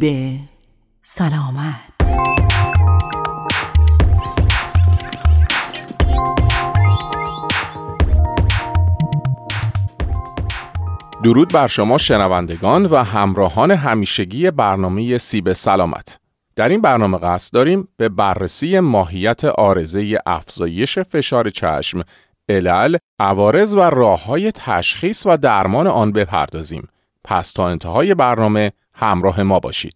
سیب سلامت درود بر شما شنوندگان و همراهان همیشگی برنامه سیب سلامت در این برنامه قصد داریم به بررسی ماهیت آرزه افزایش فشار چشم علل، عوارض و راه های تشخیص و درمان آن بپردازیم. پس تا انتهای برنامه همراه ما باشید.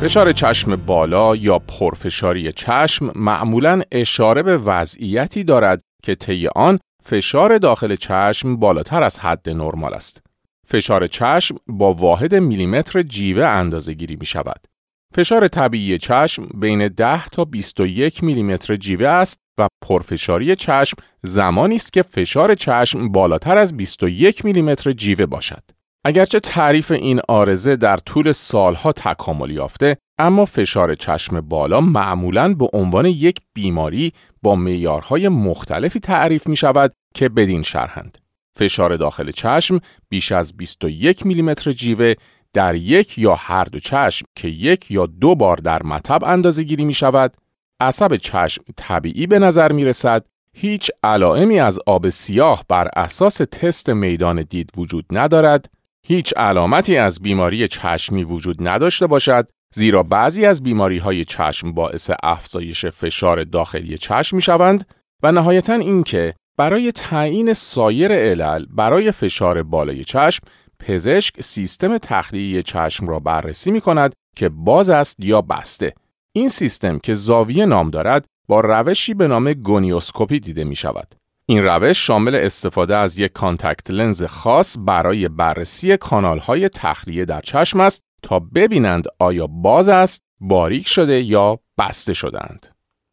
فشار چشم بالا یا پرفشاری چشم معمولا اشاره به وضعیتی دارد که طی آن فشار داخل چشم بالاتر از حد نرمال است. فشار چشم با واحد میلیمتر جیوه اندازه گیری می شود. فشار طبیعی چشم بین 10 تا 21 میلیمتر جیوه است و پرفشاری چشم زمانی است که فشار چشم بالاتر از 21 میلیمتر جیوه باشد. اگرچه تعریف این آرزه در طول سالها تکامل یافته، اما فشار چشم بالا معمولاً به عنوان یک بیماری با معیارهای مختلفی تعریف می شود که بدین شرحند. فشار داخل چشم بیش از 21 میلیمتر جیوه در یک یا هر دو چشم که یک یا دو بار در مطب اندازه گیری می شود، عصب چشم طبیعی به نظر می رسد، هیچ علائمی از آب سیاه بر اساس تست میدان دید وجود ندارد، هیچ علامتی از بیماری چشمی وجود نداشته باشد، زیرا بعضی از بیماری های چشم باعث افزایش فشار داخلی چشم می شوند و نهایتا اینکه برای تعیین سایر علل برای فشار بالای چشم پزشک سیستم تخلیه چشم را بررسی می کند که باز است یا بسته. این سیستم که زاویه نام دارد با روشی به نام گونیوسکوپی دیده می شود. این روش شامل استفاده از یک کانتکت لنز خاص برای بررسی های تخلیه در چشم است تا ببینند آیا باز است، باریک شده یا بسته شدند.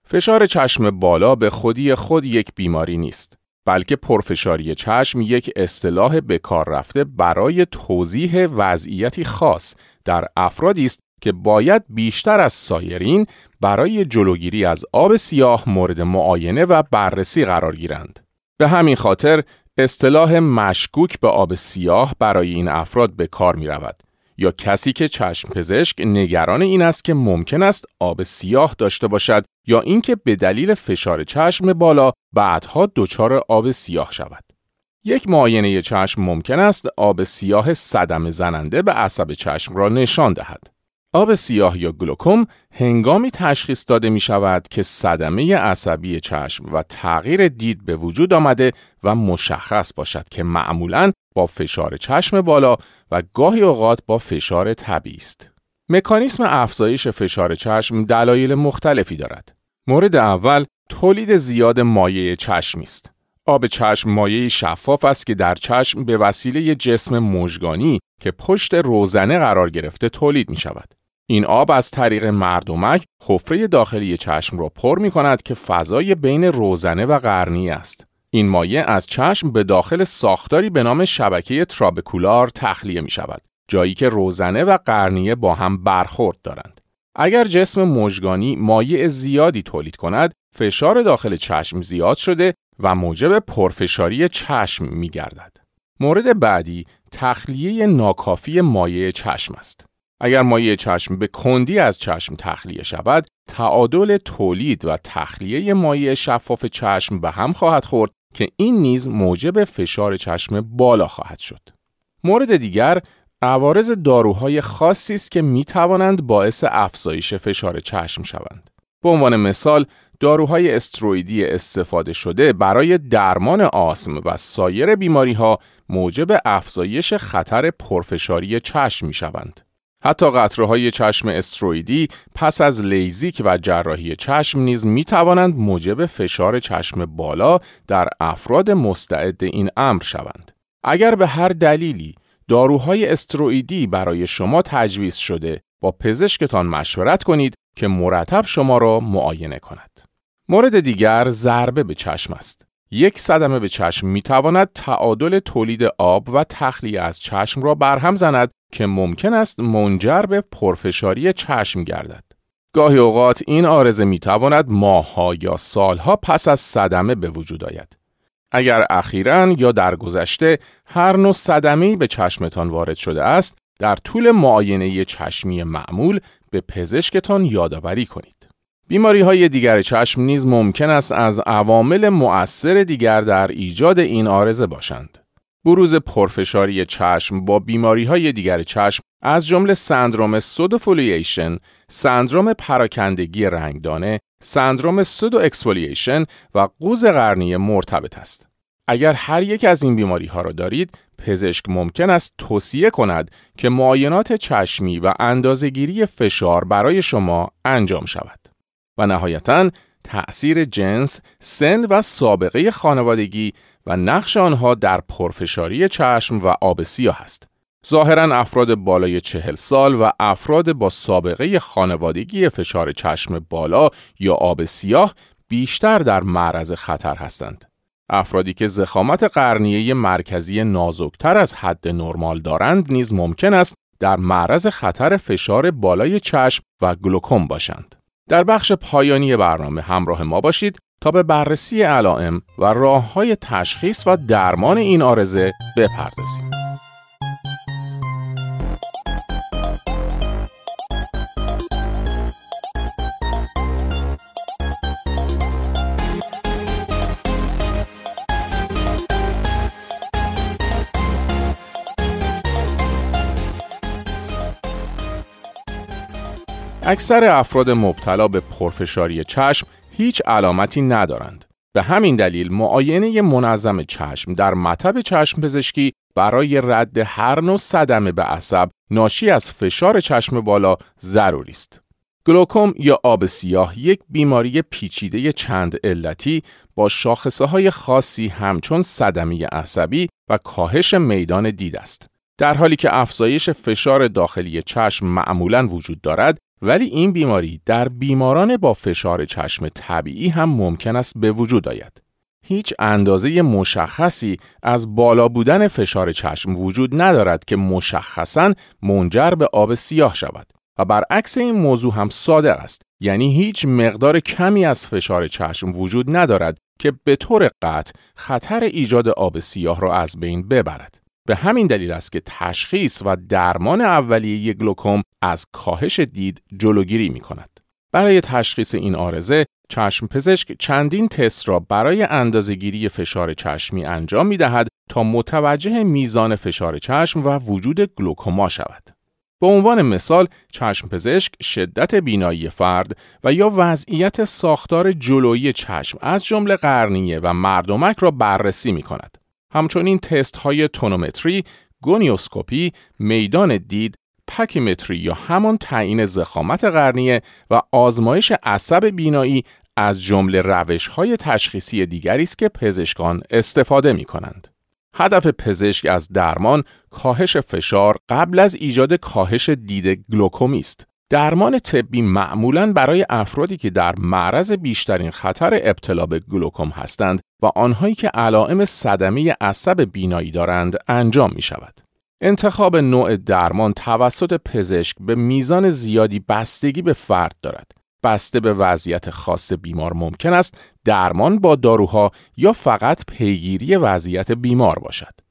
فشار چشم بالا به خودی خود یک بیماری نیست. بلکه پرفشاری چشم یک اصطلاح به کار رفته برای توضیح وضعیتی خاص در افرادی است که باید بیشتر از سایرین برای جلوگیری از آب سیاه مورد معاینه و بررسی قرار گیرند. به همین خاطر اصطلاح مشکوک به آب سیاه برای این افراد به کار می رود یا کسی که چشم پزشک نگران این است که ممکن است آب سیاه داشته باشد یا اینکه به دلیل فشار چشم بالا بعدها دچار آب سیاه شود. یک معاینه چشم ممکن است آب سیاه صدم زننده به عصب چشم را نشان دهد. آب سیاه یا گلوکوم هنگامی تشخیص داده می شود که صدمه عصبی چشم و تغییر دید به وجود آمده و مشخص باشد که معمولاً با فشار چشم بالا و گاهی اوقات با فشار طبیعی است. مکانیسم افزایش فشار چشم دلایل مختلفی دارد. مورد اول تولید زیاد مایع چشمی است. آب چشم مایع شفاف است که در چشم به وسیله جسم مژگانی که پشت روزنه قرار گرفته تولید می شود. این آب از طریق مردمک حفره داخلی چشم را پر می کند که فضای بین روزنه و قرنی است. این مایع از چشم به داخل ساختاری به نام شبکه ترابکولار تخلیه می شود. جایی که روزنه و قرنیه با هم برخورد دارند. اگر جسم مژگانی مایع زیادی تولید کند، فشار داخل چشم زیاد شده و موجب پرفشاری چشم می گردد. مورد بعدی تخلیه ناکافی مایع چشم است. اگر مایع چشم به کندی از چشم تخلیه شود، تعادل تولید و تخلیه مایع شفاف چشم به هم خواهد خورد که این نیز موجب فشار چشم بالا خواهد شد. مورد دیگر عوارض داروهای خاصی است که می توانند باعث افزایش فشار چشم شوند. به عنوان مثال داروهای استروئیدی استفاده شده برای درمان آسم و سایر بیماری ها موجب افزایش خطر پرفشاری چشم می شوند. حتی قطره های چشم استروئیدی پس از لیزیک و جراحی چشم نیز می توانند موجب فشار چشم بالا در افراد مستعد این امر شوند. اگر به هر دلیلی داروهای استروئیدی برای شما تجویز شده با پزشکتان مشورت کنید که مرتب شما را معاینه کند. مورد دیگر ضربه به چشم است. یک صدمه به چشم می تواند تعادل تولید آب و تخلیه از چشم را برهم زند که ممکن است منجر به پرفشاری چشم گردد. گاهی اوقات این آرزه می تواند ماهها یا سالها پس از صدمه به وجود آید. اگر اخیرا یا در گذشته هر نوع صدمه‌ای به چشمتان وارد شده است، در طول معاینه چشمی معمول به پزشکتان یادآوری کنید. بیماری های دیگر چشم نیز ممکن است از عوامل مؤثر دیگر در ایجاد این آرزه باشند. بروز پرفشاری چشم با بیماری های دیگر چشم از جمله سندروم سودوفولییشن، سندروم پراکندگی رنگدانه، سندروم سودو اکسفولییشن و قوز قرنی مرتبط است. اگر هر یک از این بیماری ها را دارید، پزشک ممکن است توصیه کند که معاینات چشمی و اندازهگیری فشار برای شما انجام شود. و نهایتا تأثیر جنس، سن و سابقه خانوادگی و نقش آنها در پرفشاری چشم و آب سیاه است. ظاهرا افراد بالای چهل سال و افراد با سابقه خانوادگی فشار چشم بالا یا آب سیاه بیشتر در معرض خطر هستند. افرادی که زخامت قرنیه مرکزی نازکتر از حد نرمال دارند نیز ممکن است در معرض خطر فشار بالای چشم و گلوکوم باشند. در بخش پایانی برنامه همراه ما باشید تا به بررسی علائم و راه های تشخیص و درمان این آرزه بپردازیم. اکثر افراد مبتلا به پرفشاری چشم هیچ علامتی ندارند. به همین دلیل معاینه منظم چشم در مطب چشم پزشکی برای رد هر نوع صدمه به عصب ناشی از فشار چشم بالا ضروری است. گلوکوم یا آب سیاه یک بیماری پیچیده چند علتی با شاخصه های خاصی همچون صدمه عصبی و کاهش میدان دید است. در حالی که افزایش فشار داخلی چشم معمولا وجود دارد ولی این بیماری در بیماران با فشار چشم طبیعی هم ممکن است به وجود آید. هیچ اندازه مشخصی از بالا بودن فشار چشم وجود ندارد که مشخصاً منجر به آب سیاه شود و برعکس این موضوع هم صادق است یعنی هیچ مقدار کمی از فشار چشم وجود ندارد که به طور قطع خطر ایجاد آب سیاه را از بین ببرد به همین دلیل است که تشخیص و درمان اولیه گلوکوم از کاهش دید جلوگیری می کند. برای تشخیص این آرزه، چشم پزشک چندین تست را برای اندازهگیری فشار چشمی انجام می دهد تا متوجه میزان فشار چشم و وجود گلوکوما شود. به عنوان مثال، چشم پزشک شدت بینایی فرد و یا وضعیت ساختار جلویی چشم از جمله قرنیه و مردمک را بررسی می کند. همچنین تست های تونومتری، گونیوسکوپی، میدان دید، پکیمتری یا همان تعیین زخامت قرنیه و آزمایش عصب بینایی از جمله روش های تشخیصی دیگری است که پزشکان استفاده می کنند. هدف پزشک از درمان کاهش فشار قبل از ایجاد کاهش دید گلوکومی است. درمان طبی معمولا برای افرادی که در معرض بیشترین خطر ابتلا به گلوکوم هستند و آنهایی که علائم صدمه عصب بینایی دارند انجام می شود. انتخاب نوع درمان توسط پزشک به میزان زیادی بستگی به فرد دارد. بسته به وضعیت خاص بیمار ممکن است درمان با داروها یا فقط پیگیری وضعیت بیمار باشد.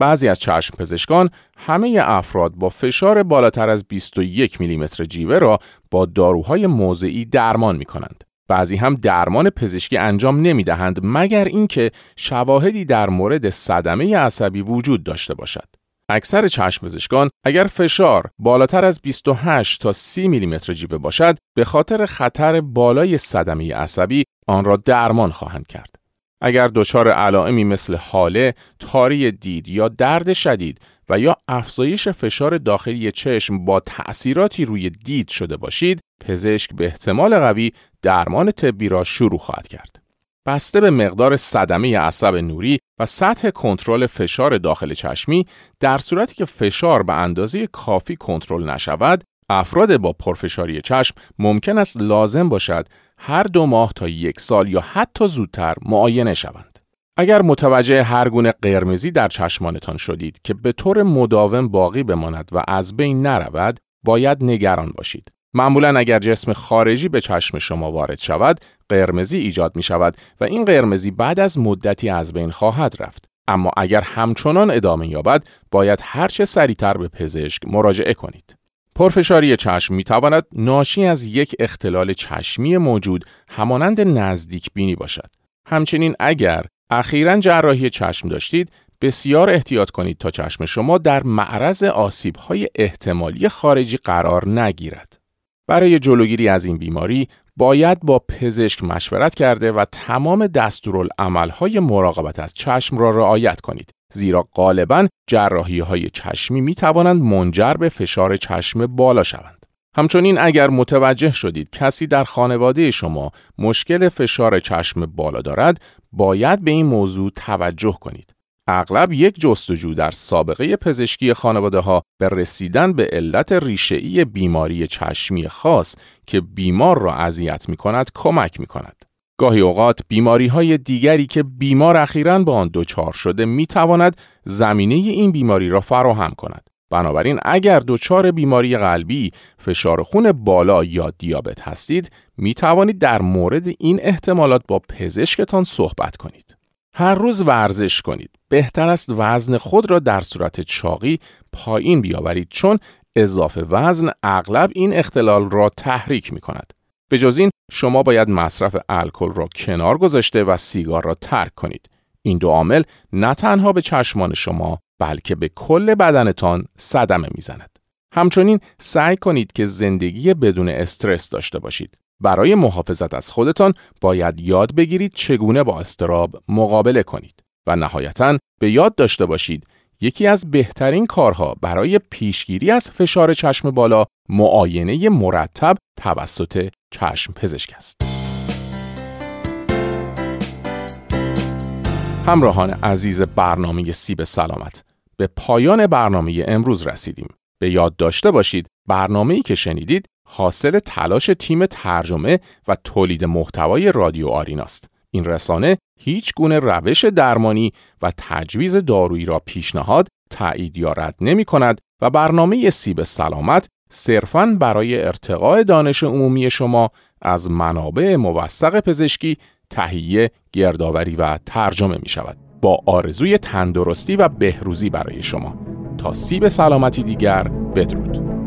بعضی از چشم پزشکان همه افراد با فشار بالاتر از 21 میلیمتر جیوه را با داروهای موضعی درمان می کنند. بعضی هم درمان پزشکی انجام نمی دهند مگر اینکه شواهدی در مورد صدمه عصبی وجود داشته باشد. اکثر چشم پزشکان اگر فشار بالاتر از 28 تا 30 میلیمتر جیوه باشد به خاطر خطر بالای صدمه عصبی آن را درمان خواهند کرد. اگر دچار علائمی مثل حاله، تاری دید یا درد شدید و یا افزایش فشار داخلی چشم با تأثیراتی روی دید شده باشید، پزشک به احتمال قوی درمان طبی را شروع خواهد کرد. بسته به مقدار صدمه عصب نوری و سطح کنترل فشار داخل چشمی در صورتی که فشار به اندازه کافی کنترل نشود افراد با پرفشاری چشم ممکن است لازم باشد هر دو ماه تا یک سال یا حتی زودتر معاینه شوند. اگر متوجه هر گونه قرمزی در چشمانتان شدید که به طور مداوم باقی بماند و از بین نرود، باید نگران باشید. معمولا اگر جسم خارجی به چشم شما وارد شود، قرمزی ایجاد می شود و این قرمزی بعد از مدتی از بین خواهد رفت. اما اگر همچنان ادامه یابد، باید هرچه سریعتر به پزشک مراجعه کنید. پرفشاری چشم می تواند ناشی از یک اختلال چشمی موجود همانند نزدیک بینی باشد. همچنین اگر اخیرا جراحی چشم داشتید بسیار احتیاط کنید تا چشم شما در معرض های احتمالی خارجی قرار نگیرد. برای جلوگیری از این بیماری باید با پزشک مشورت کرده و تمام دستورالعملهای مراقبت از چشم را رعایت کنید زیرا غالبا جراحی های چشمی می توانند منجر به فشار چشم بالا شوند. همچنین اگر متوجه شدید کسی در خانواده شما مشکل فشار چشم بالا دارد، باید به این موضوع توجه کنید. اغلب یک جستجو در سابقه پزشکی خانواده ها به رسیدن به علت ریشه‌ای بیماری چشمی خاص که بیمار را اذیت می کند کمک می کند. گاهی اوقات بیماری های دیگری که بیمار اخیرا با آن دچار شده می تواند زمینه این بیماری را فراهم کند. بنابراین اگر دچار بیماری قلبی، فشار خون بالا یا دیابت هستید، می توانید در مورد این احتمالات با پزشکتان صحبت کنید. هر روز ورزش کنید. بهتر است وزن خود را در صورت چاقی پایین بیاورید چون اضافه وزن اغلب این اختلال را تحریک می کند. به جز این شما باید مصرف الکل را کنار گذاشته و سیگار را ترک کنید. این دو عامل نه تنها به چشمان شما بلکه به کل بدنتان صدمه می‌زند. همچنین سعی کنید که زندگی بدون استرس داشته باشید. برای محافظت از خودتان باید یاد بگیرید چگونه با استراب مقابله کنید و نهایتا به یاد داشته باشید یکی از بهترین کارها برای پیشگیری از فشار چشم بالا معاینه مرتب توسط چشم پزشک است. همراهان عزیز برنامه سیب سلامت به پایان برنامه امروز رسیدیم. به یاد داشته باشید برنامه‌ای که شنیدید حاصل تلاش تیم ترجمه و تولید محتوای رادیو آریناست. این رسانه هیچ گونه روش درمانی و تجویز دارویی را پیشنهاد، تایید یا رد نمی کند و برنامه سیب سلامت صرفاً برای ارتقاء دانش عمومی شما از منابع موثق پزشکی تهیه، گردآوری و ترجمه می شود. با آرزوی تندرستی و بهروزی برای شما تا سیب سلامتی دیگر بدرود